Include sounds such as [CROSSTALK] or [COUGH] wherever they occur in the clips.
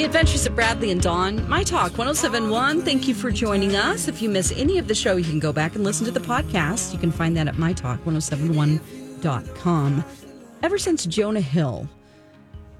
The Adventures of Bradley and Dawn, My Talk 1071. Thank you for joining us. If you miss any of the show, you can go back and listen to the podcast. You can find that at mytalk1071.com. Ever since Jonah Hill,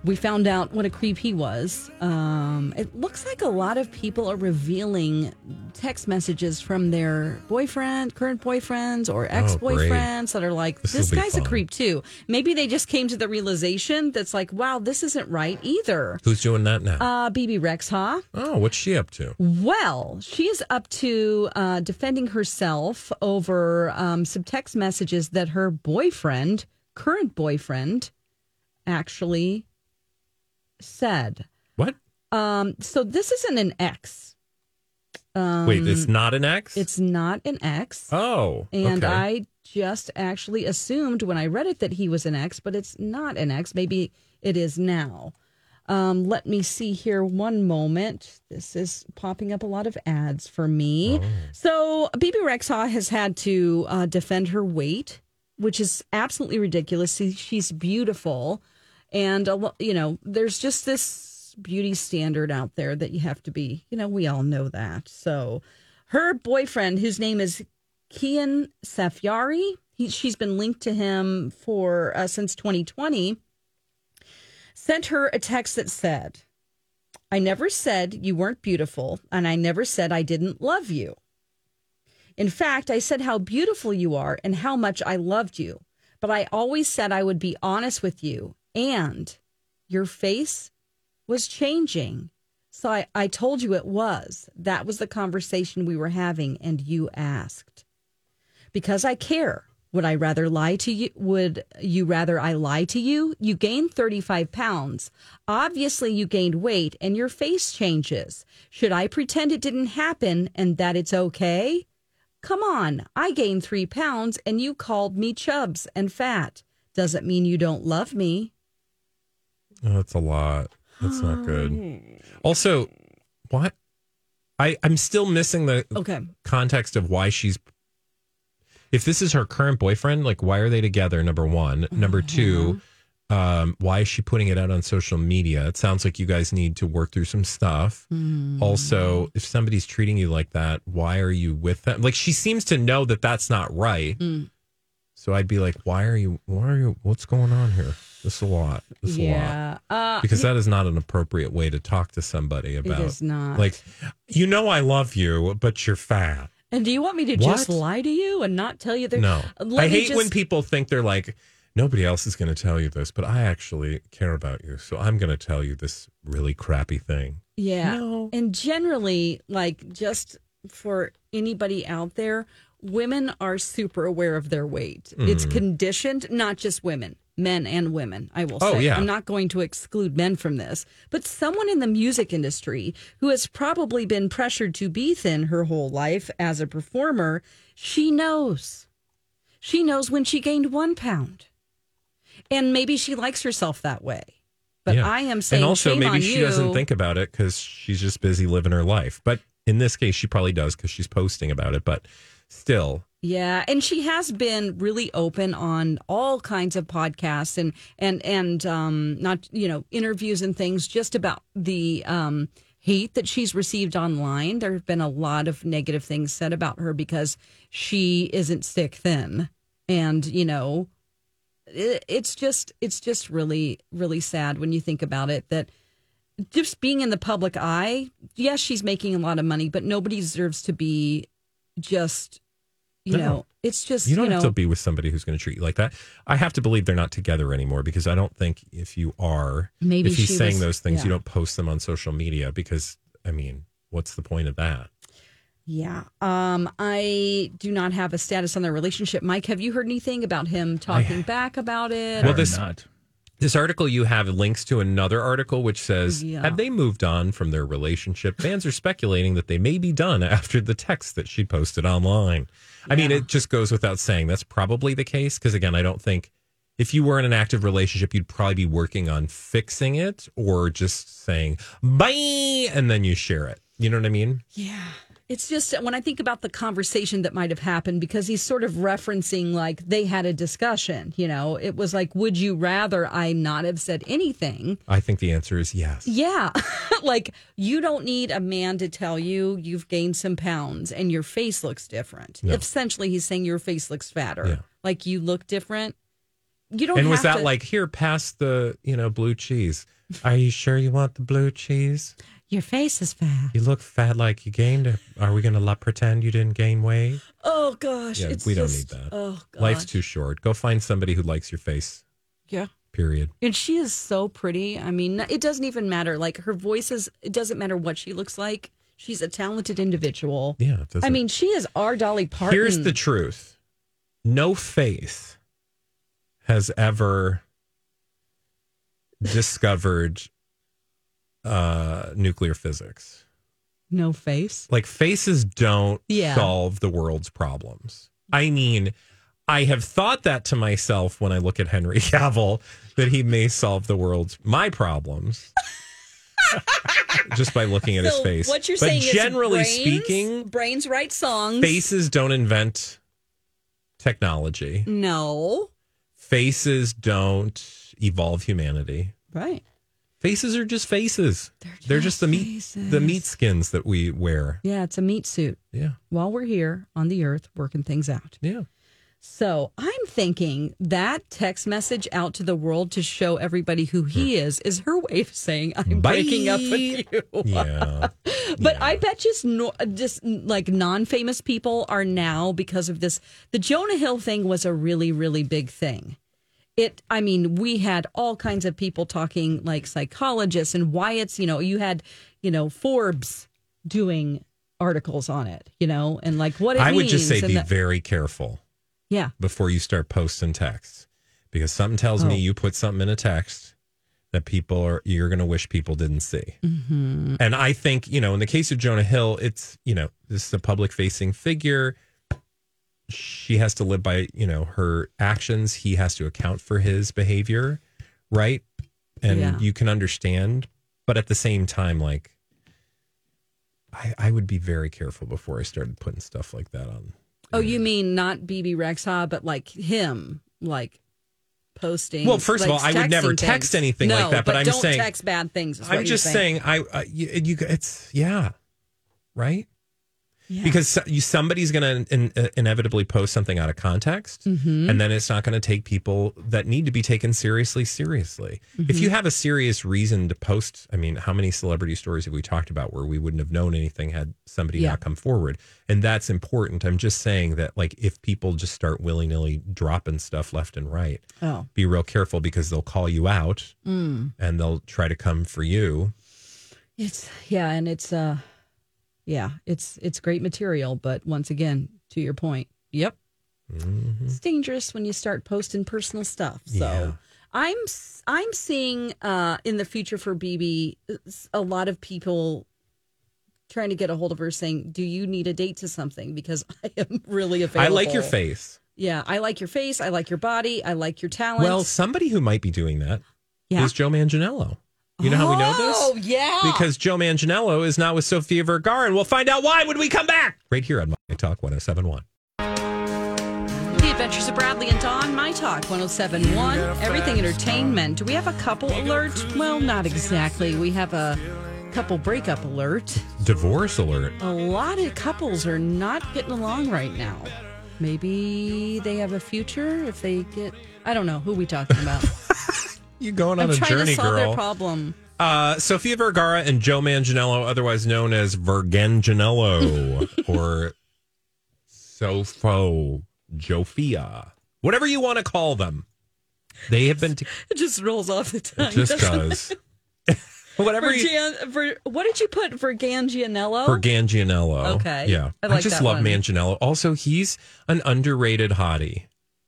we found out what a creep he was. Um, it looks like a lot of people are revealing text messages from their boyfriend, current boyfriends, or ex boyfriends that are like, This this, guy's a creep too. Maybe they just came to the realization that's like, wow, this isn't right either. Who's doing that now? Uh, Bebe huh? oh, what's she up to? Well, she is up to uh, defending herself over um, some text messages that her boyfriend, current boyfriend, actually said. What? Um, so this isn't an ex. Um, Wait, it's not an ex? It's not an ex. Oh. And okay. I just actually assumed when I read it that he was an ex, but it's not an ex. Maybe it is now. Um, let me see here one moment. This is popping up a lot of ads for me. So, Bebe Rexha has had to uh, defend her weight, which is absolutely ridiculous. She- She's beautiful. And, you know, there's just this beauty standard out there that you have to be, you know, we all know that. So, her boyfriend, whose name is Keyan Safyari, he, she's been linked to him for uh, since 2020 sent her a text that said, I never said you weren't beautiful, and I never said I didn't love you. In fact, I said how beautiful you are and how much I loved you, but I always said I would be honest with you, and your face was changing. So I, I told you it was. That was the conversation we were having, and you asked because I care. Would I rather lie to you? Would you rather I lie to you? You gained 35 pounds. Obviously, you gained weight and your face changes. Should I pretend it didn't happen and that it's okay? Come on, I gained three pounds and you called me chubs and fat. Doesn't mean you don't love me. Oh, that's a lot. That's not good. Also, what? I I'm still missing the Okay. context of why she's. If this is her current boyfriend, like why are they together? Number one. Uh-huh. Number two, um, why is she putting it out on social media? It sounds like you guys need to work through some stuff. Hmm. Also, if somebody's treating you like that, why are you with them? Like she seems to know that that's not right. Mm. So I'd be like, why are you? Why are you? What's going on here? This is a lot. This is a lot Yeah. Uh, because that is not an appropriate way to talk to somebody about. It is not. Like, you know, I love you, but you're fat. and do you want me to What? just lie to you and not tell you that? No, Let I hate just- when people think they're like, nobody else is going to tell you this, but I actually care about you, so I'm going to tell you this really crappy thing. Yeah. No. And generally, like just for anybody out there, women are super aware of their weight. It's Mm. conditioned, not just women, men and women, I will Oh, say. yeah. I'm not going to exclude men from this, but someone in the music industry who has probably been pressured to be thin her whole life as a performer, she knows. She knows when she gained one pound. And maybe she likes herself that way. But Yeah. I am saying, and also maybe she you. doesn't think about it because she's just busy living her life. But in this case, she probably does because she's posting about it. But still, Yeah, and she has been really open on all kinds of podcasts and and and um not you know interviews and things just about the um hate that she's received online. There have been a lot of negative things said about her because she isn't stick thin, and you know, it, it's just it's just really really sad when you think about it that just being in the public eye, yes, she's making a lot of money, but nobody deserves to be just, you No. know, it's just, You you, don't know, have to be with somebody who's going to treat you like that. I have to believe they're not together anymore because I don't think if you are, Maybe if he's saying was- those things, you don't post them on social media because, I mean, what's the point of that? yeah. Um, I do not have a status on their relationship. Mike, have you heard anything about him talking back about it? Well, or- this- not. This article, you have links to another article which says, Yeah. Have they moved on from their relationship? Fans are speculating that they may be done after the text that she posted online. I mean, it just goes without saying that's probably the case. Because again, I don't think if you were in an active relationship, you'd probably be working on fixing it or just saying bye and then you share it. You know what I mean? Yeah. It's just when I think about the conversation that might have happened, because he's sort of referencing like they had a discussion, you know, it was like, would you rather I not have said anything? I think the answer is yes. Yeah. [LAUGHS] like you don't need a man to tell you you've gained some pounds and your face looks different. No. Essentially, he's saying your face looks fatter. Yeah. Like you look different. You don't And was that to- like here, pass the you know blue cheese? Are you sure you want the blue cheese? Your face is fat? You look fat like you gained. Are we going to pretend you didn't gain weight? Oh gosh. Yeah, it's we don't just- need that. Oh gosh. Life's too short. Go find somebody who likes your face. Yeah. Period. And she is so pretty. I mean, it doesn't even matter. Like her voice is, it doesn't matter what she looks like. She's a talented individual. Yeah. it I mean, she is our Dolly Parton. here's the truth: no face has ever discovered uh, nuclear physics. no face. Like faces don't Yeah. solve the world's problems. I mean, I have thought that to myself when I look at Henry [LAUGHS] Cavill that he may solve the world's my problems. just by looking at his face. What you're but saying generally is brains, speaking, brains write songs. faces don't invent technology. No. Faces don't evolve humanity. Right. Faces are just faces. They're, just, just the meat the meat skins that we wear. Yeah, it's a meat suit Yeah. while we're here on the earth working things out. Yeah. So I'm thinking that text message out to the world to show everybody who he is is her way of saying I'm Bye. breaking up with [LAUGHS] you. [LAUGHS] Yeah. But I bet just no, just like non-famous people are now because of this. The Jonah Hill thing was a really really big thing. It I mean, we had all kinds of people talking like psychologists and why it's, you know, you had, you know, Forbes doing articles on it, you know, and like what it I would just say be that- very careful yeah. before you start posting texts because something tells Oh. me you put something in a text that people are you're going to wish people didn't see. Mm-hmm. And I think, you know, in the case of Jonah Hill, it's, you know, this is a public facing figure. She has to live by, you know, her actions. He has to account for his behavior, right? And Yeah. you can understand, but at the same time, like, I, I would be very careful before I started putting stuff like that on. Oh, you mean not Bebe Rexha but like him, like posting. Well, first of like all, I would never texting text anything No, like that, but I'm don't saying- text bad things. I'm just saying, I, I you, you, it's yeah, right? Yeah. Because you, somebody's going to in, uh, inevitably post something out of context, Mm-hmm. and then it's not going to take people that need to be taken seriously seriously. If Mm-hmm. you have a serious reason to post, I mean, how many celebrity stories have we talked about where we wouldn't have known anything had somebody Yeah. not come forward? And that's important. I'm just saying that, like, if people just start willy nilly dropping stuff left and right, oh, be real careful because they'll call you out Mm. and they'll try to come for you. it's yeah, and it's uh, yeah, it's it's great material, but once again, to your point, yep, it's dangerous when you start posting personal stuff. So. Yeah. I'm I'm seeing uh, in the future for Bebe a lot of people trying to get a hold of her saying, "Do you need a date to something?" Because [LAUGHS] I am really available. I like your face. Yeah, I like your face. I like your body. I like your talent. Well, somebody who might be doing that is yeah. Joe Manganiello. You know how we know this? Oh yeah, Because Joe Manganiello is not with Sofia Vergara, and we'll find out why when we come back. Right here on My Talk 1071. The Adventures of Bradley and Dawn, My Talk 1071, Everything Entertainment. Do we have a couple alert? Well, not exactly. We have a couple breakup alert. Divorce alert. A lot of couples are not getting along right now. Maybe they have a future if they get. I don't know who we talking about. [LAUGHS] You going on I'm a trying journey, to solve their problem. Uh, Sofia Vergara and Joe Manganiello, otherwise known as Verganganello [LAUGHS] or Sofo Jofia, whatever you want to call them. They have been. T- It just rolls off the tongue. it just doesn't it? [LAUGHS] whatever For, you. For what did you put for Gangianello? Okay. Yeah. I like just that love one. Manganiello. Also, he's an underrated hottie.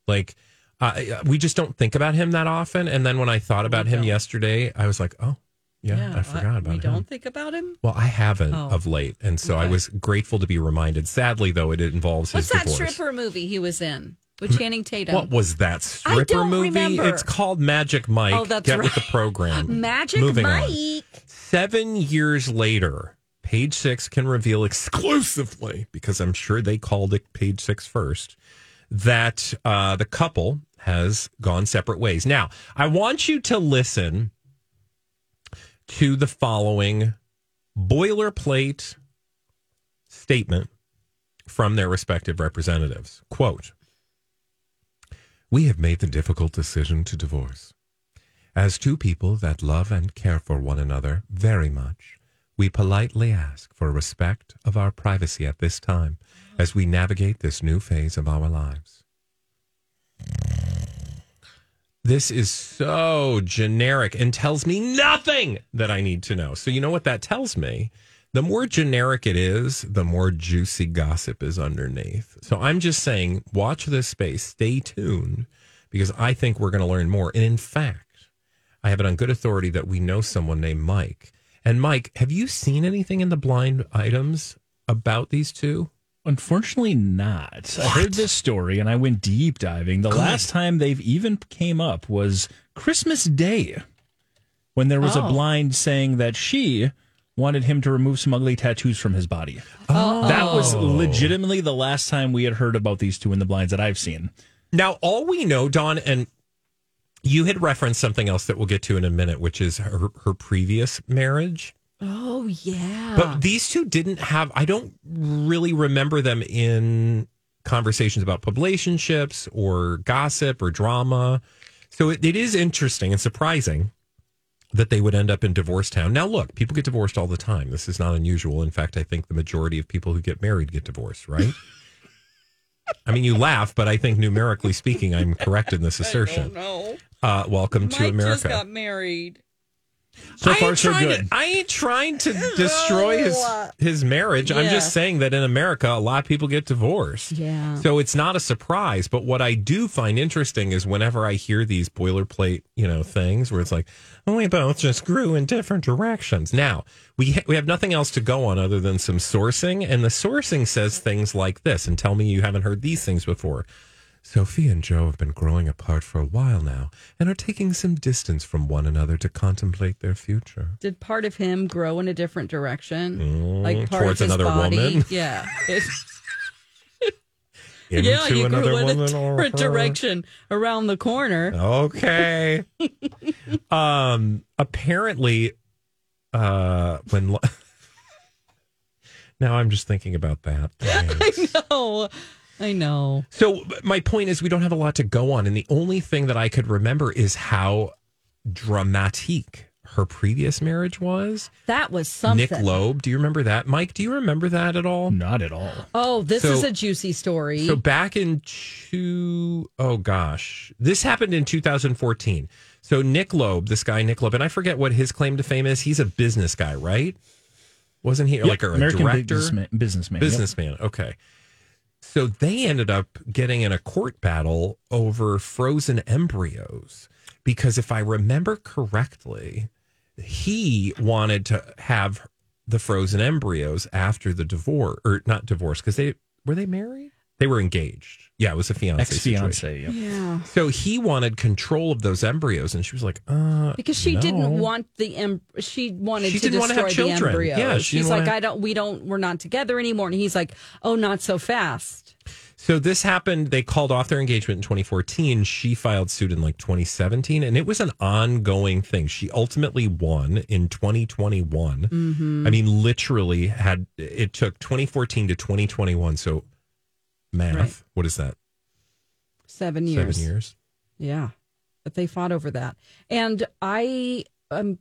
Like, uh, we just don't think about him that often. And then when I thought about him yesterday, I was like, oh, yeah, I forgot about we him. don't think about him. Well, I haven't Oh. of late. And so I was grateful to be reminded. Sadly, though, it involves What's his What's that divorce. stripper movie he was in with Channing Tatum? What was that stripper don't movie? remember. It's called Magic Mike. Oh, that's Get right. with the program. [LAUGHS] Magic Moving on. Mike. Seven years later, Page Six can reveal exclusively, because I'm sure they called it Page Six first, that uh, the couple has gone separate ways. Now, I want you to listen to the following boilerplate statement from their respective representatives. Quote We have made the difficult decision to divorce. As two people that love and care for one another very much, we politely ask for respect of our privacy at this time as we navigate this new phase of our lives. This is so generic and tells me nothing that I need to know. So, you know what that tells me? The more generic it is, the more juicy gossip is underneath. So, I'm just saying, watch this space, stay tuned, because I think we're going to learn more. And in fact, I have it on good authority that we know someone named Mike. And Mike, have you seen anything in the blind items about these two? Unfortunately, not. I heard this story and I went deep diving. The last time they've even came up was Christmas Day, when there was a Oh. blind saying that she wanted him to remove some ugly tattoos from his body. Oh. That was legitimately the last time we had heard about these two in the blinds that I've seen. Now, all we know, Dawn, and you had referenced something else that we'll get to in a minute, which is her, her previous marriage. Oh yeah. But these two didn't have, I don't really remember them in conversations about publicationships or gossip or drama. So it, it is interesting and surprising that they would end up in divorce town. Now, look, people get divorced all the time. This is not unusual. In fact, I think the majority of people who get married get divorced, right? [LAUGHS] I mean, you laugh, but I think numerically speaking, I'm correct in this [LAUGHS] assertion. no. Uh, welcome to America. just got married. So I far, so good. To, I ain't trying to destroy his [LAUGHS] oh. his marriage. Yeah. I'm just saying that in America, a lot of people get divorced. Yeah. So it's not a surprise. But what I do find interesting is whenever I hear these boilerplate, you know, things where it's like, oh, we both just grew in different directions. Now we ha- we have nothing else to go on other than some sourcing, and the sourcing says things like this. And tell me you haven't heard these things before. Sophie and Joe have been growing apart for a while now and are taking some distance from one another to contemplate their future. Did part of him grow in a different direction? Mm, like part towards of his another body? woman? [LAUGHS] Yeah. [LAUGHS] Into yeah, you another grew in a different direction around the corner. Okay. [LAUGHS] um apparently uh when Now I'm just thinking about that. Thanks. Oh, I know. So my point is we don't have a lot to go on and the only thing that I could remember is how dramatique her previous marriage was. That was something. Nick Loeb, do you remember that? Mike, do you remember that at all? Not at all. Oh, this So- is a juicy story. So back in two, oh gosh, this happened in 2014. So Nick Loeb, this guy Nick Loeb, and I forget what his claim to fame is. He's a business guy, right? Wasn't he like a, a American director, businessman. businessman. yep. businessman? Okay. So they ended up getting in a court battle over frozen embryos because if I remember correctly, he wanted to have the frozen embryos after the divorce, or not divorce, because they were they married? They were engaged. Yeah, it was a fiance. Ex fiance. Yep. yeah. So he wanted control of those embryos, and she was like, "Uh, Because she no. didn't want the em- she wanted She to didn't wanna destroy have the children. embryos. Yeah, she she's like, wanna- I don't, we don't, we're not together anymore. And he's like, oh, not so fast. So this happened. They called off their engagement in 2014. She filed suit in like 2017, and it was an ongoing thing. She ultimately won in 2021. Mm-hmm. I mean, literally had it took 2014 to 2021. So math, Right. what is that? Seven years. Seven years. Yeah. But they fought over that. And I, um,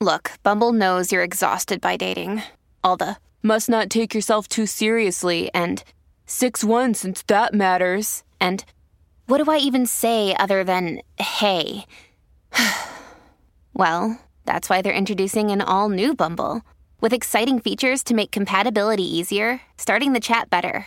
Look, Bumble knows you're exhausted by dating. All the must not take yourself too seriously and 6 1 since that matters. And what do I even say other than hey? [SIGHS] well, that's why they're introducing an all new Bumble with exciting features to make compatibility easier, starting the chat better,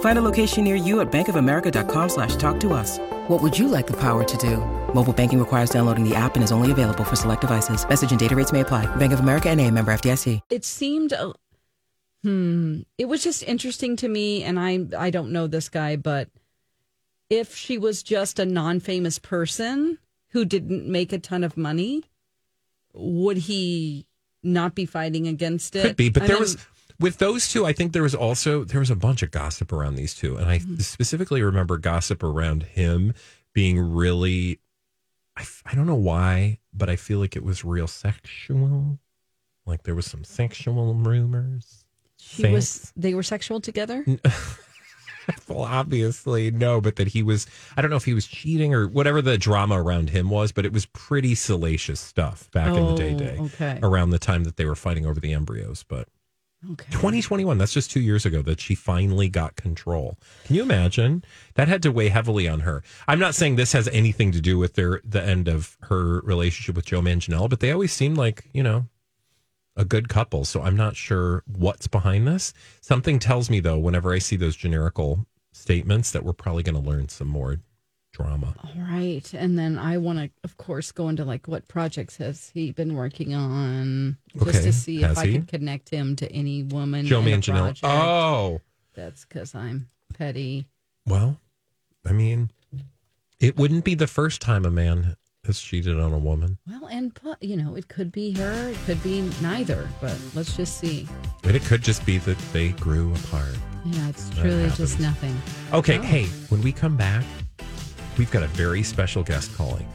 Find a location near you at bankofamerica.com slash talk to us. What would you like the power to do? Mobile banking requires downloading the app and is only available for select devices. Message and data rates may apply. Bank of America and a member FDIC. It seemed, uh, hmm, it was just interesting to me, and I I don't know this guy, but if she was just a non-famous person who didn't make a ton of money, would he not be fighting against it? Could be, but I there mean, was with those two. I think there was also there was a bunch of gossip around these two, and I Mm-hmm. specifically remember gossip around him being really. I, I don't know why, but I feel like it was real sexual. Like there was some sexual rumors. she Thanks. was. They were sexual together. [LAUGHS] Well, obviously, no, but that he was, I don't know if he was cheating or whatever the drama around him was, but it was pretty salacious stuff back in the day, Oh, day okay. around the time that they were fighting over the embryos. But Okay. 2021, that's just two years ago that she finally got control. Can you imagine? That had to weigh heavily on her. I'm not saying this has anything to do with their the end of her relationship with Joe Manganiello, but they always seemed like, you know, a good couple. So I'm not sure what's behind this. Something tells me though, whenever I see those generical statements, that we're probably going to learn some more drama. All right. And then I want to, of course, go into like what projects has he been working on just Okay. to see Has if I can connect him to any woman. Joe Manganiello. project. Oh, That's because I'm petty. well, I mean, it wouldn't be the first time a man has cheated on a woman. Well, and you know, it could be her, it could be neither, but let's just see. And it could just be that they grew apart. Yeah, it's truly just nothing. Okay, Oh. hey, when we come back, we've got a very special guest calling.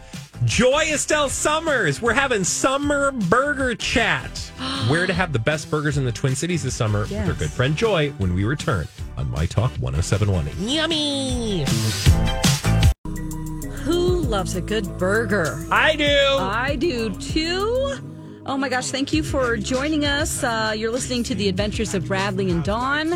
Joy Estelle Summers. We're having summer burger chat. [GASPS] Where to have the best burgers in the Twin Cities this summer with our good friend Joy when we return on My Talk 1071. Yummy! Who loves a good burger? I do. I do too. Oh my gosh, thank you for joining us. Uh, you're listening to The Adventures of Bradley and Dawn.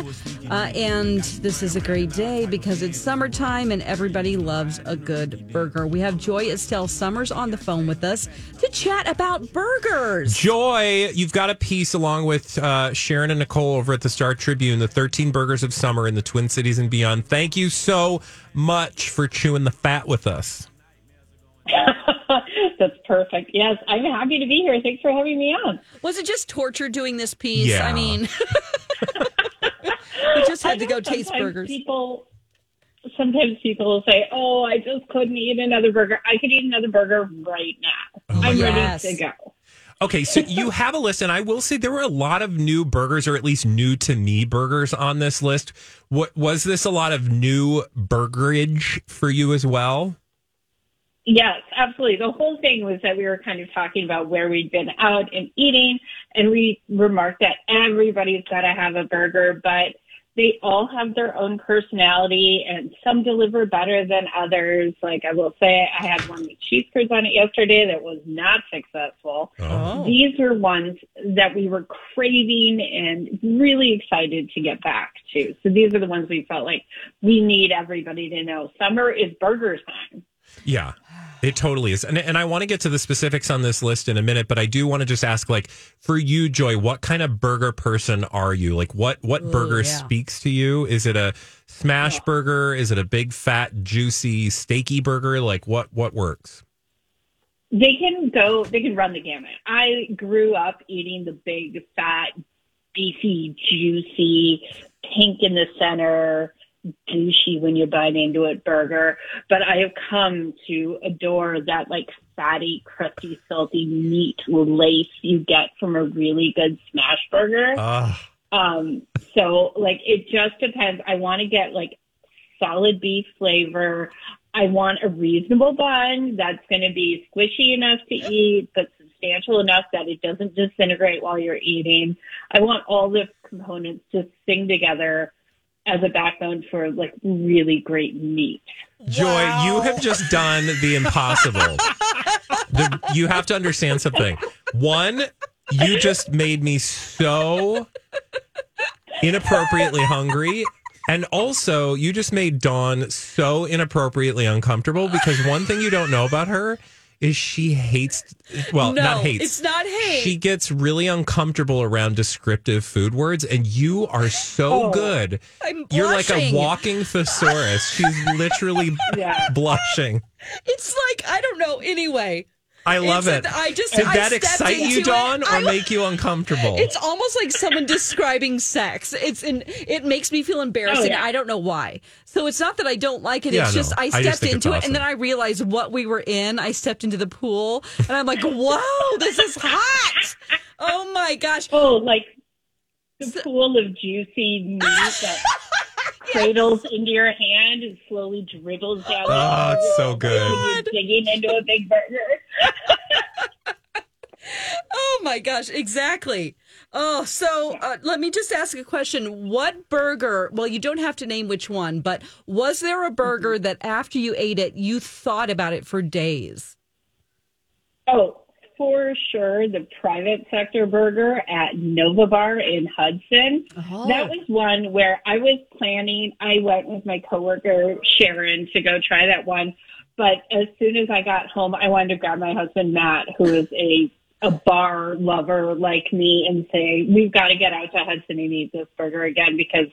Uh, and this is a great day because it's summertime and everybody loves a good burger. We have Joy Estelle Summers on the phone with us to chat about burgers. Joy, you've got a piece along with uh, Sharon and Nicole over at the Star Tribune, the 13 burgers of summer in the Twin Cities and beyond. Thank you so much for chewing the fat with us. [LAUGHS] That's perfect. Yes, I'm happy to be here. Thanks for having me on. Was it just torture doing this piece? Yeah. I mean, [LAUGHS] we just had to go taste burgers. People, sometimes people will say, "Oh, I just couldn't eat another burger. I could eat another burger right now. Oh I'm Yes. ready to go." Okay, so you [LAUGHS] have a list, and I will say there were a lot of new burgers, or at least new to me burgers on this list. What was this a lot of new burgerage for you as well? Yes, absolutely. The whole thing was that we were kind of talking about where we'd been out and eating, and we remarked that everybody's got to have a burger, but they all have their own personality, and some deliver better than others. Like I will say, I had one with cheese curds on it yesterday that was not successful. Oh. These were ones that we were craving and really excited to get back to. So these are the ones we felt like we need everybody to know. Summer is burger time. Yeah, it totally is. And, and I want to get to the specifics on this list in a minute, but I do want to just ask, like, for you, Joy, what kind of burger person are you? Like, what, what burger yeah. speaks to you? Is it a smash burger? Is it a big, fat, juicy, steaky burger? Like, what, what works? They can go, they can run the gamut. I grew up eating the big, fat, beefy, juicy, pink in the center, douchey when you bite into it burger. But I have come to adore that like fatty, crusty, salty meat lace you get from a really good smash burger. Ah, Um, so like it just depends. I want to get like solid beef flavor. I want a reasonable bun that's going to be squishy enough to eat, but substantial enough that it doesn't disintegrate while you're eating. I want all the components to sing together as a backbone for like really great meat. Joy, you have just done the impossible. the, you have to understand something. One, you just made me so inappropriately hungry. And also, you just made Dawn so inappropriately uncomfortable because one thing you don't know about her is she hates well No, not hates it's not hate. she gets really uncomfortable around descriptive food words and you are so Oh. good I'm you're like a walking thesaurus she's literally [LAUGHS] Yeah. blushing It's like I don't know. Anyway, i love It's it a- I just- did I that excite you into it. dawn or I- make you uncomfortable it's almost like someone describing sex. It's in. It makes me feel embarrassing. Oh, yeah. I don't know why. So it's not that I don't like it. Yeah, it's just no. I I stepped just think it's into it, awesome. and then I realized what we were in. I stepped into the pool, and I'm like, "Whoa, this is hot! Oh my gosh!" Oh, like the pool of juicy meat that [LAUGHS] cradles into your hand and slowly dribbles down. Oh, it's so good. You're digging into a big burger. [LAUGHS] Oh my gosh, exactly. Oh, so uh, let me just ask a question. What burger, well, you don't have to name which one, but was there a burger that after you ate it, you thought about it for days? Oh, for sure, the private sector burger at Nova Bar in Hudson. Oh. That was one where I was planning. I went with my coworker Sharon to go try that one, but as soon as I got home, I wanted to grab my husband Matt, who is a a bar lover like me, and say we've got to get out to Hudson and eat this burger again because.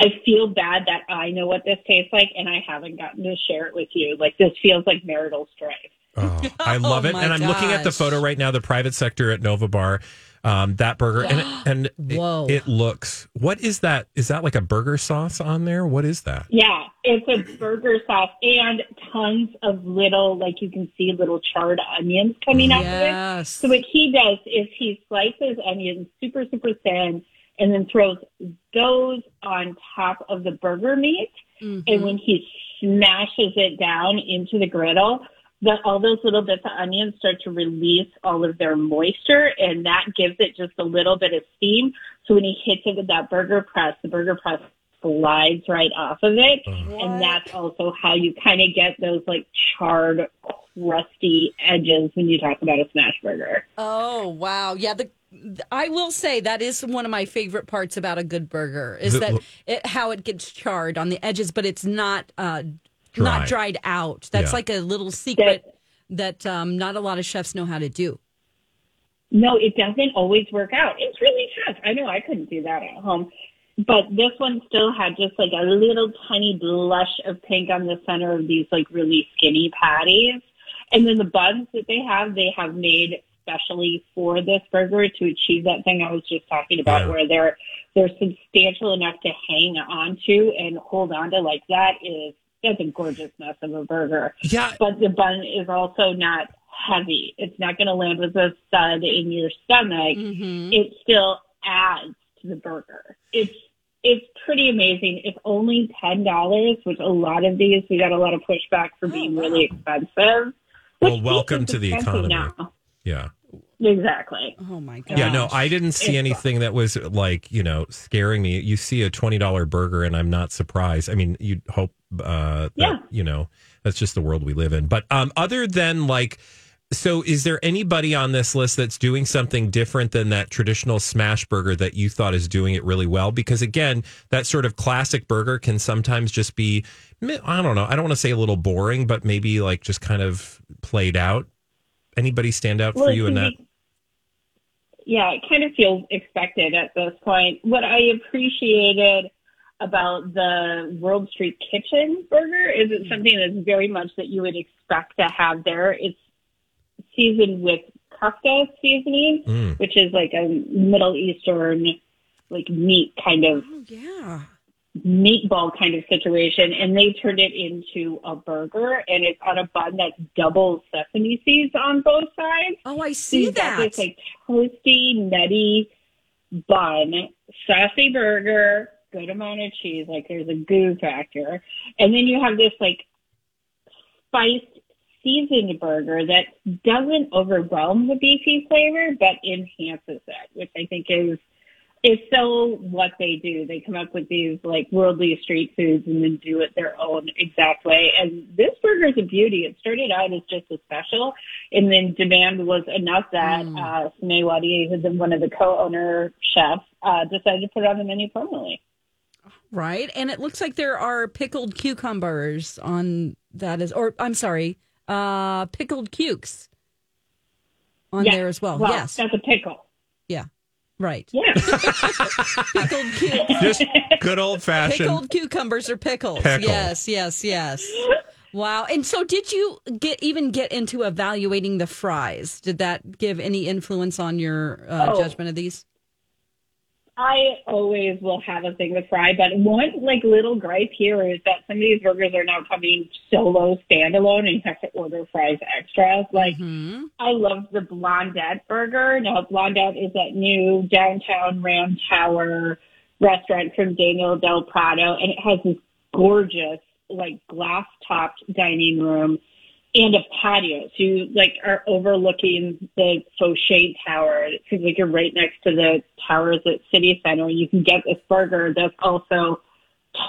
I feel bad that I know what this tastes like and I haven't gotten to share it with you. Like this feels like marital strife. Oh, [LAUGHS] I love Oh, it, my and I'm looking at the photo right now. The private sector at Nova Bar, um, that burger, and [GASPS] and it- Whoa. it, looks. What is that? Is that like a burger sauce on there? What is that? Yeah, it's a burger sauce and tons of little, like you can see little charred onions coming out of it. Yes. So what he does is he slices onions super, super thin and then throws those on top of the burger meat. And when he smashes it down into the griddle, that all those little bits of onions start to release all of their moisture and that gives it just a little bit of steam. So when he hits it with that burger press, the burger press slides right off of it. And that's also how you kind of get those like charred, crusty edges when you talk about a smash burger. Oh wow, yeah. The I will say that is one of my favorite parts about a good burger is The- that it, how it gets charred on the edges, but it's not uh, Dry. not dried out. That's Yeah. like a little secret that um, not a lot of chefs know how to do. No, it doesn't always work out. It's really tough. I know I couldn't do that at home. But this one still had just like a little tiny blush of pink on the center of these like really skinny patties. And then the buns that they have, they have made specially for this burger to achieve that thing I was just talking about Yeah. where they're they're substantial enough to hang on to and hold on to like that is that's a gorgeous mess of a burger Yeah, but the bun is also not heavy. It's not going to land with a thud in your stomach. Mm-hmm. It still adds to the burger. It's it's pretty amazing. It's only ten dollars, which a lot of these we got a lot of pushback for oh, being really expensive. Well, welcome to the economy. Now. Yeah. Exactly. Oh my god. Yeah, no, I didn't see It's anything that was like, you know, scaring me. You see a $20 burger and I'm not surprised. I mean, you'd hope uh that, Yeah. you know, that's just the world we live in. But um other than like so is there anybody on this list that's doing something different than that traditional smash burger that you thought is doing it really well? Because again, that sort of classic burger can sometimes just be I don't know, I don't want to say a little boring, but maybe like just kind of played out. Anybody stand out for Well, you in that? Yeah, it kind of feels expected at this point. What I appreciated about the World Street Kitchen burger is it's something that's very much that you would expect to have there. It's seasoned with kafta seasoning, Mm. which is like a Middle Eastern like meat kind of Oh, yeah. Meatball kind of situation and they turned it into a burger and it's on a bun that's double sesame seeds on both sides. Oh, I see got that. this like toasty, nutty bun, saucy burger, good amount of cheese, like there's a goo factor. And then you have this like spiced seasoned burger that doesn't overwhelm the beefy flavor, but enhances it, which I think is is so what they do. They come up with these like worldly street foods and then do it their own exact way. And this burger is a beauty. It started out as just a special, and then demand was enough that mm. uh, Sameh Wadi, who's one of the co-owner chefs, uh, decided to put it on the menu permanently. Right, and it looks like there are pickled cucumbers on that is, or I'm sorry, uh, pickled cukes on yes. there as well. well. Yes, that's a pickle. Yeah. Right. Yeah. [LAUGHS] pickled cucumbers. Just good old fashioned. Pickled cucumbers or pickles. Pickle. Yes, yes, yes. Wow. And so did you get even get into evaluating the fries? Did that give any influence on your uh, oh. judgment of these? I always will have a thing with fry, but one like little gripe here is that some of these burgers are now coming solo standalone and you have to order fries extra. Like mm-hmm. I love the Blondette burger. Now Blondette is that new downtown Rand Tower restaurant from Daniel Del Prado and it has this gorgeous like glass topped dining room and a patio. So you like are overlooking the Foshay Tower. It seems like you're right next to the towers at City Center. You can get this burger that's also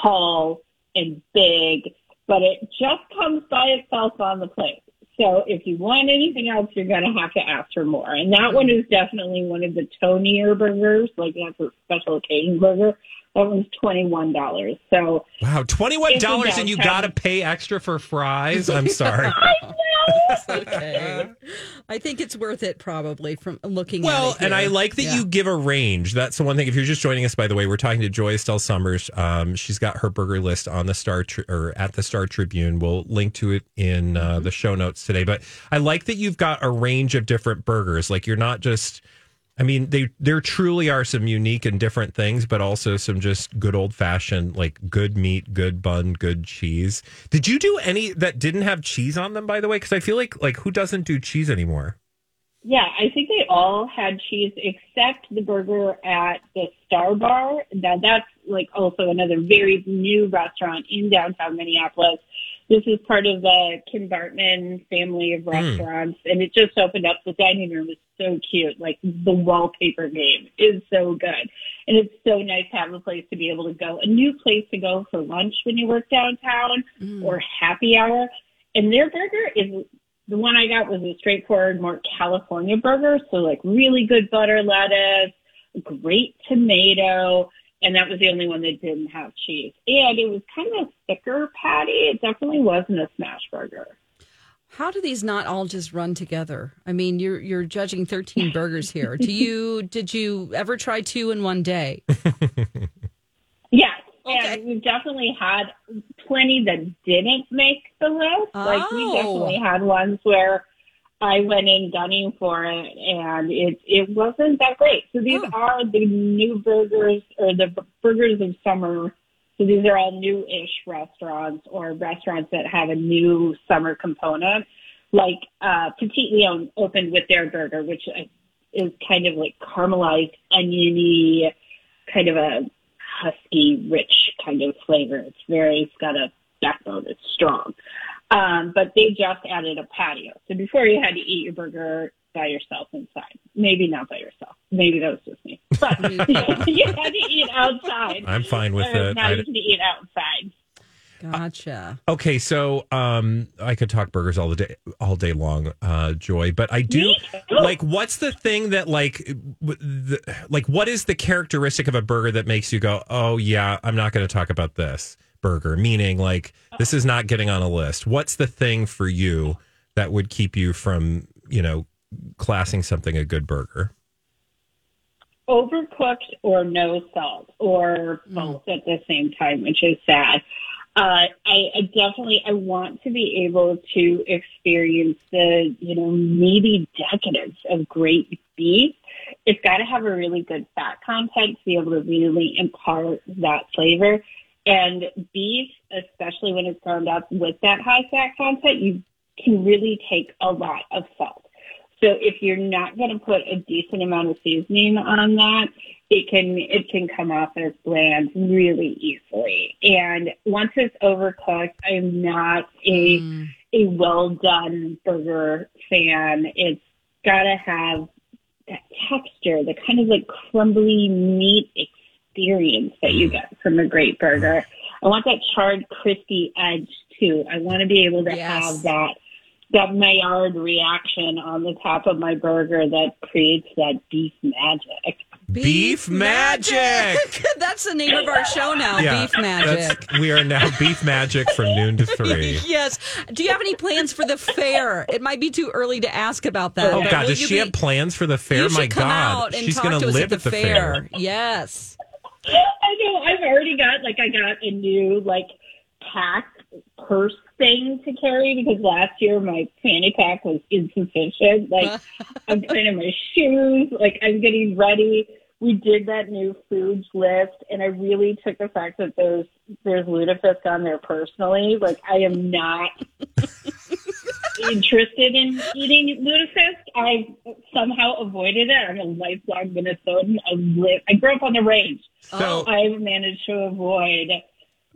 tall and big, but it just comes by itself on the plate. So if you want anything else, you're going to have to ask for more. And that one is definitely one of the tonier burgers, like that's a special occasion burger. That was twenty one dollars. So wow, twenty one dollars, and you got to pay extra for fries. I'm [LAUGHS] sorry. I know. [LAUGHS] okay. I think it's worth it probably from looking well, at it. Well, and I like that yeah. you give a range. That's the one thing. If you're just joining us, by the way, we're talking to Joy Estelle Summers. Um, she's got her burger list on the Star tri- or at the Star Tribune. We'll link to it in uh, Mm-hmm. the show notes today. But I like that you've got a range of different burgers. Like you're not just I mean, they there truly are some unique and different things, but also some just good old fashioned, like good meat, good bun, good cheese. Did you do any that didn't have cheese on them, by the way? Because I feel like like who doesn't do cheese anymore? Yeah, I think they all had cheese except the burger at the Star Bar. Now that's like also another very new restaurant in downtown Minneapolis. This is part of the Kim Bartmann family of restaurants, mm. and it just opened up. The dining room is so cute. Like the wallpaper game is so good, and it's so nice to have a place to be able to go, a new place to go for lunch when you work downtown mm. or happy hour. And their burger is the one I got was a straightforward, more California burger. So like really good butter lettuce, great tomato and that was the only one that didn't have cheese. And it was kind of a thicker patty. It definitely wasn't a smash burger. How do these not all just run together? I mean, you're you're judging 13 [LAUGHS] burgers here. Do you did you ever try two in one day? [LAUGHS] yes. Okay. And we've definitely had plenty that didn't make the list. Oh. Like we oh. definitely had ones where I went in gunning for it, and it it wasn't that great. So these Oh. are the new burgers or the burgers of summer. So these are all new-ish restaurants or restaurants that have a new summer component. Like uh, Petit Leon opened with their burger, which is kind of like caramelized, oniony, kind of a husky, rich kind of flavor. It's very, it's got a backbone. It's strong. Um, but they just added a patio. So before you had to eat your burger by yourself inside. Maybe not by yourself. Maybe that was just me. [LAUGHS] But [LAUGHS] you had to eat outside. I'm fine with Uh, it. Now I- you can eat outside. Gotcha. Okay, so um, I could talk burgers all the day, all day long, uh, Joy. But I do like. What's the thing that like, w- the, like, what is the characteristic of a burger that makes you go, "Oh yeah, I'm not going to talk about this burger"? Meaning, like, this is not getting on a list. What's the thing for you that would keep you from, you know, classing something a good burger? overcooked or no salt or both at the same time, which is sad. Uh, I, I definitely, I want to be able to experience the, you know, meaty decadence of great beef. It's got to have a really good fat content to be able to really impart that flavor. And beef, especially when it's ground up with that high fat content, you can really take a lot of salt. So if you're not going to put a decent amount of seasoning on that, it can it can come off as bland really easily. And once it's overcooked, I'm not a Mm. a well done burger fan. It's got to have that texture, the kind of like crumbly meat experience that you mm. get from a great burger. I want that charred, crispy edge too. I want to be able to Yes. have that that Maillard reaction on the top of my burger that creates that beef magic. Beef magic. magic. [LAUGHS] That's the name of our show now. Yeah, Beef magic. We are now [LAUGHS] beef magic from noon to three. [LAUGHS] yes. Do you have any plans for the fair? It might be too early to ask about that. Oh God, does she be- have plans for the fair? You My come God, out and she's going to to us live at the, fair. Yes. I know. I've already got like I got a new like pack purse thing to carry because last year my fanny pack was insufficient. Like [LAUGHS] I'm putting in my shoes. Like I'm getting ready. We did that new foods list, and I really took the fact that there's there's lutefisk on there personally. Like I am not [LAUGHS] interested in eating lutefisk. I somehow avoided it. I'm a lifelong Minnesotan. I live. I grew up on the range. So I've managed to avoid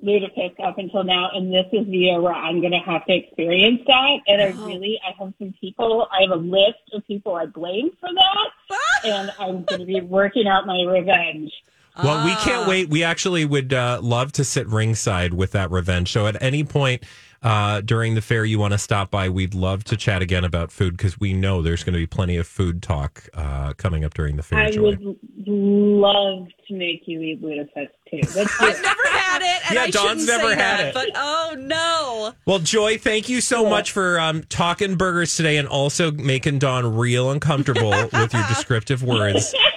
lutefisk up until now, and this is the year where I'm going to have to experience that. And I really, I have some people, I have a list of people I blame for that, [LAUGHS] and I'm going to be working out my revenge. Well, we Ah. can't wait. We actually would uh, love to sit ringside with that revenge So At any point uh, during the fair you want to stop by, we'd love to chat again about food because we know there's going to be plenty of food talk uh, coming up during the fair. I Joy. would love to make you eat lutefisk too. Let's [LAUGHS] I've never had it. And Yeah, I Dawn's never say had that, it. But oh no. Well, Joy, thank you so much for um, talking burgers today and also making Dawn real uncomfortable [LAUGHS] with your descriptive words. [LAUGHS]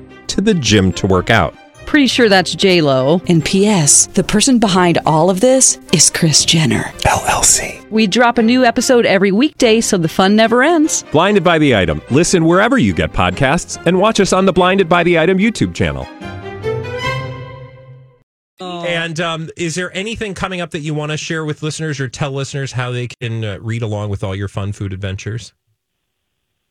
to the gym to work out. Pretty sure that's J Lo. And P.S. The person behind all of this is Kris Jenner. LLC. We drop a new episode every weekday, so the fun never ends. Blinded by the item. Listen wherever you get podcasts, and watch us on the Blinded by the Item YouTube channel. And um, is there anything coming up that you want to share with listeners or tell listeners how they can uh, read along with all your fun food adventures?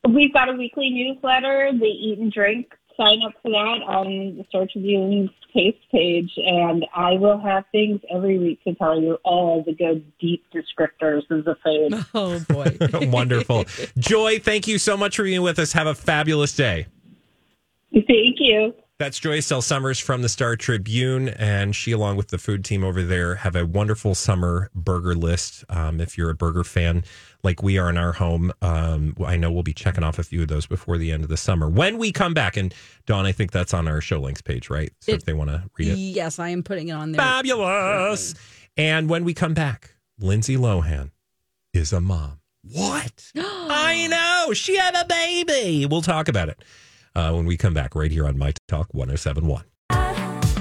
We've got a weekly newsletter, the Eat and Drink. Sign up for that on the Star Tribune's taste page, and I will have things every week to tell you all the good, deep descriptors of the food. [LAUGHS] Oh, boy. [LAUGHS] Wonderful. Joy, thank you so much for being with us. Have a fabulous day. Thank you. That's Joy Estelle Summers from the Star Tribune, and she, along with the food team over there, have a wonderful summer burger list. Um, if you're a burger fan like we are in our home, um, I know we'll be checking off a few of those before the end of the summer. When we come back, and Dawn, I think that's on our show links page, right? So if they want to read it, Yes, I am putting it on there. fabulous. And when we come back, Lindsay Lohan is a mom. What? [GASPS] I know. She had a baby. We'll talk about it uh, when we come back right here on My Talk 1071.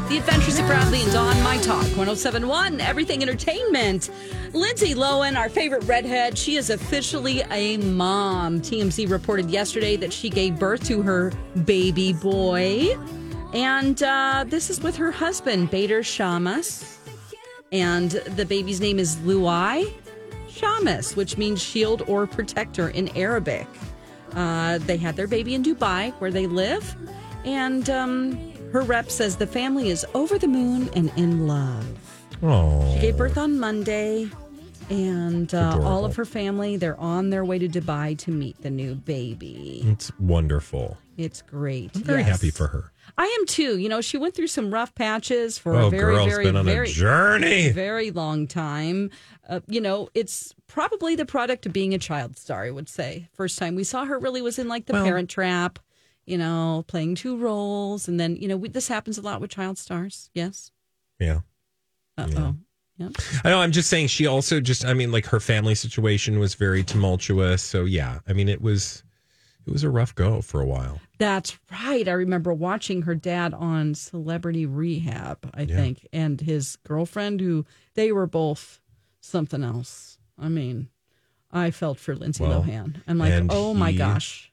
The Adventures of Bradley and Dawn, My Talk 1071, Everything Entertainment. Lindsay Lohan, our favorite redhead, she is officially a mom. TMZ reported yesterday that she gave birth to her baby boy. And uh, this is with her husband, Bader Shammas. And the baby's name is Luai Shammas, which means shield or protector in Arabic. Uh, they had their baby in Dubai, where they live. And um, her rep says the family is over the moon and in love. Oh, She gave birth on Monday. And uh, all of her family, they're on their way to Dubai to meet the new baby. It's wonderful. It's great. I'm very Yes. happy for her. I am too. You know, she went through some rough patches for Oh, a very, girl's very, been on a very, journey. very long time. Uh, you know, it's probably the product of being a child star. I would say. First time we saw her really was in like the Well- Parent Trap. You know, playing two roles, and then you know we, this happens a lot with child stars. Yes. Yeah. Uh oh. Yep. I know. I'm just saying. She also just. I mean, like her family situation was very tumultuous. So yeah. I mean, it was. It was a rough go for a while. That's right. I remember watching her dad on Celebrity Rehab, I Yeah. think, and his girlfriend, who they were both something else. I mean, I felt for Lindsay Well, Lohan. I'm like, oh my gosh.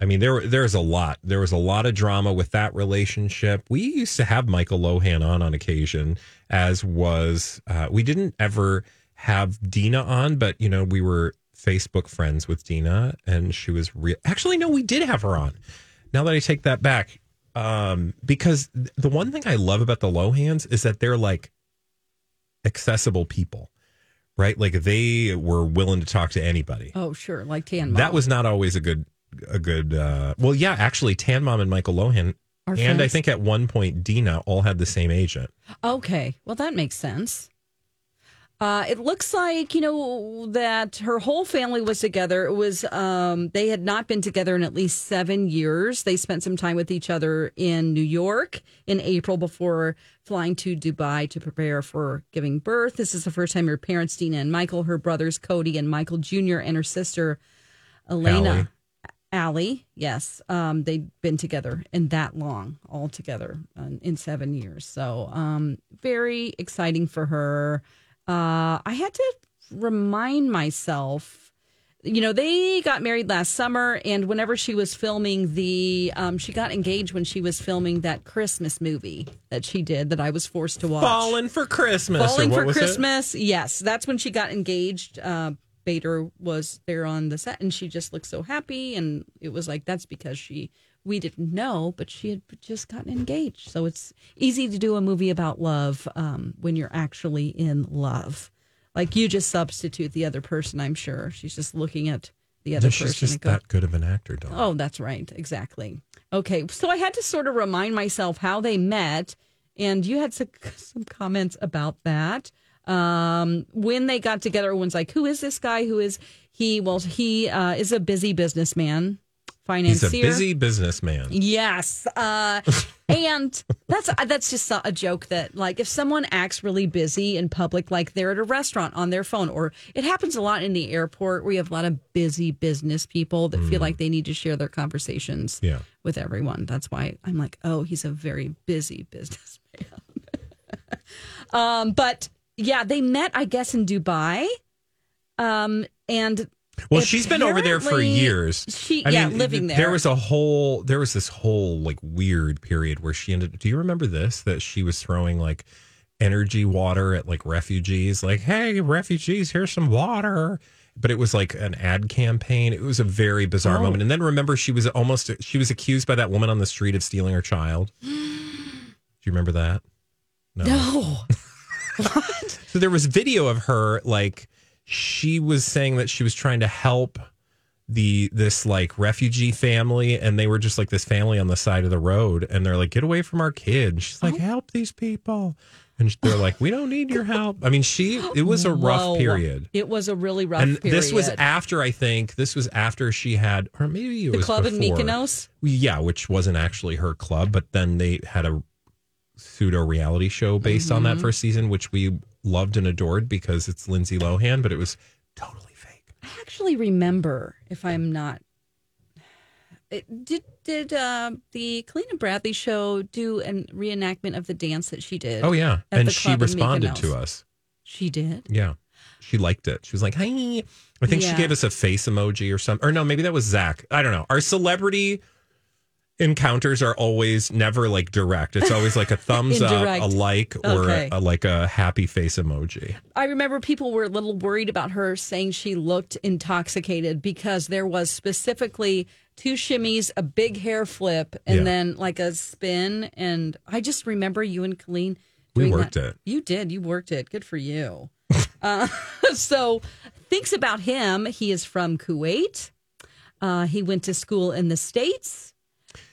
I mean, there there's a lot. There was a lot of drama with that relationship. We used to have Michael Lohan on on occasion, as was uh, we didn't ever have Dina on, but you know we were Facebook friends with Dina, and she was real. Actually, no, we did have her on. Now that I take that back, um, because th- the one thing I love about the Lohans is that they're like accessible people, right? Like they were willing to talk to anybody Oh, sure. Like Tan that was not always a good a good uh well yeah actually tan mom and michael lohan Are and i think at one point dina all had the same agent Okay. Well, that makes sense. Uh, it looks like, you know, that her whole family was together. It was, um, they had not been together in at least seven years. They spent some time with each other in New York in April before flying to Dubai to prepare for giving birth. This is the first time her parents, Dina and Michael, her brothers, Cody and Michael Jr., and her sister, Aliana. Allie. Yes, um, they've been together and that long, all together uh, in seven years. So, um, very exciting for her. Uh, I had to remind myself, you know, they got married last summer, and whenever she was filming the, um, she got engaged when she was filming that Christmas movie that she did that I was forced to watch. falling for christmas Falling for was it? Christmas. Yes, that's when she got engaged. Uh, Bader was there on the set, and she just looked so happy. And it was like that's because she we didn't know, but she had just gotten engaged. So it's easy to do a movie about love um, when you're actually in love. Like you just substitute the other person. I'm sure she's just looking at the other she's person. just go, that good of an actor Dawn. Oh, that's right. Exactly. Okay. So I had to sort of remind myself how they met. And you had some, [LAUGHS] some comments about that. Um, when they got together, everyone's like, who is this guy? Who is he? Well, he uh, is a busy businessman, he's financier. a busy businessman Yes, uh, [LAUGHS] and that's that's just a joke that like if someone acts really busy in public, like they're at a restaurant on their phone, or it happens a lot in the airport where you have a lot of busy business people that feel like they need to share their conversations Yeah. with everyone. That's why I'm like, oh, he's a very busy [LAUGHS] businessman. [LAUGHS] um, but yeah, they met, I guess, in Dubai. Um, and well she's been over there for years She, I yeah, mean, living there. there was a whole there was this whole like weird period where she ended do you remember this that she was throwing like energy water at like refugees like hey refugees here's some water but it was like an ad campaign it was a very bizarre Oh. moment and then remember she was almost she was accused by that woman on the street of stealing her child [GASPS] do you remember that no. [LAUGHS] so there was video of her like she was saying that she was trying to help the this like refugee family and they were just like this family on the side of the road and they're like get away from our kid she's like oh. help these people and they're like we don't need your help i mean she it was a rough Whoa. period It was a really rough and period. this was after i think this was after she had or maybe it the was club in before. Mykonos. yeah which wasn't actually her club but then they had a pseudo reality show based on Mm-hmm. that first season which we loved and adored because it's lindsay lohan but it was totally fake I actually remember, if I'm not, it, did did uh, the Kalina Bradley show do a reenactment of the dance that she did? oh yeah and she responded to us She did. yeah she liked it she was like "Hey," i think Yeah. she gave us a face emoji or something or no maybe that was zach i don't know our celebrity encounters are always never like direct it's always like a [LAUGHS] thumbs up a like or Okay. a, like a happy face emoji I remember people were a little worried about her saying she looked intoxicated because there was specifically two shimmies, a big hair flip, and Yeah. then like a spin. And I just remember you and Colleen. We worked that. it. You did. You worked it. Good for you. [LAUGHS] Uh, [LAUGHS] so thinks about him. He is from Kuwait. Uh, he went to school in the States.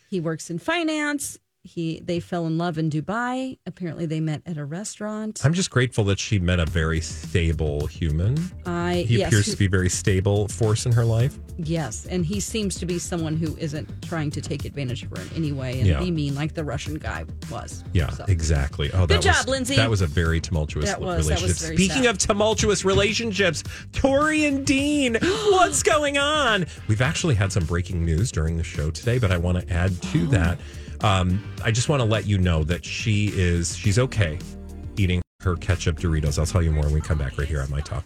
He works in finance. He they fell in love in Dubai. Apparently, they met at a restaurant. I'm just grateful that she met a very stable human. I He yes, appears who- to be a very stable force in her life. Yes, and he seems to be someone who isn't trying to take advantage of her in any way and Yeah. be mean like the Russian guy was. Yeah, So- exactly. Oh, that Good job, was, Lindsay. That was a very tumultuous That was- that was relationship. very Speaking sad. of tumultuous relationships, Tori and Dean, [GASPS] what's going on? We've actually had some breaking news during the show today, but I want to add Oh. to that. Um, I just want to let you know that she is she's okay eating her ketchup Doritos. I'll tell you more when we come back right here on my talk.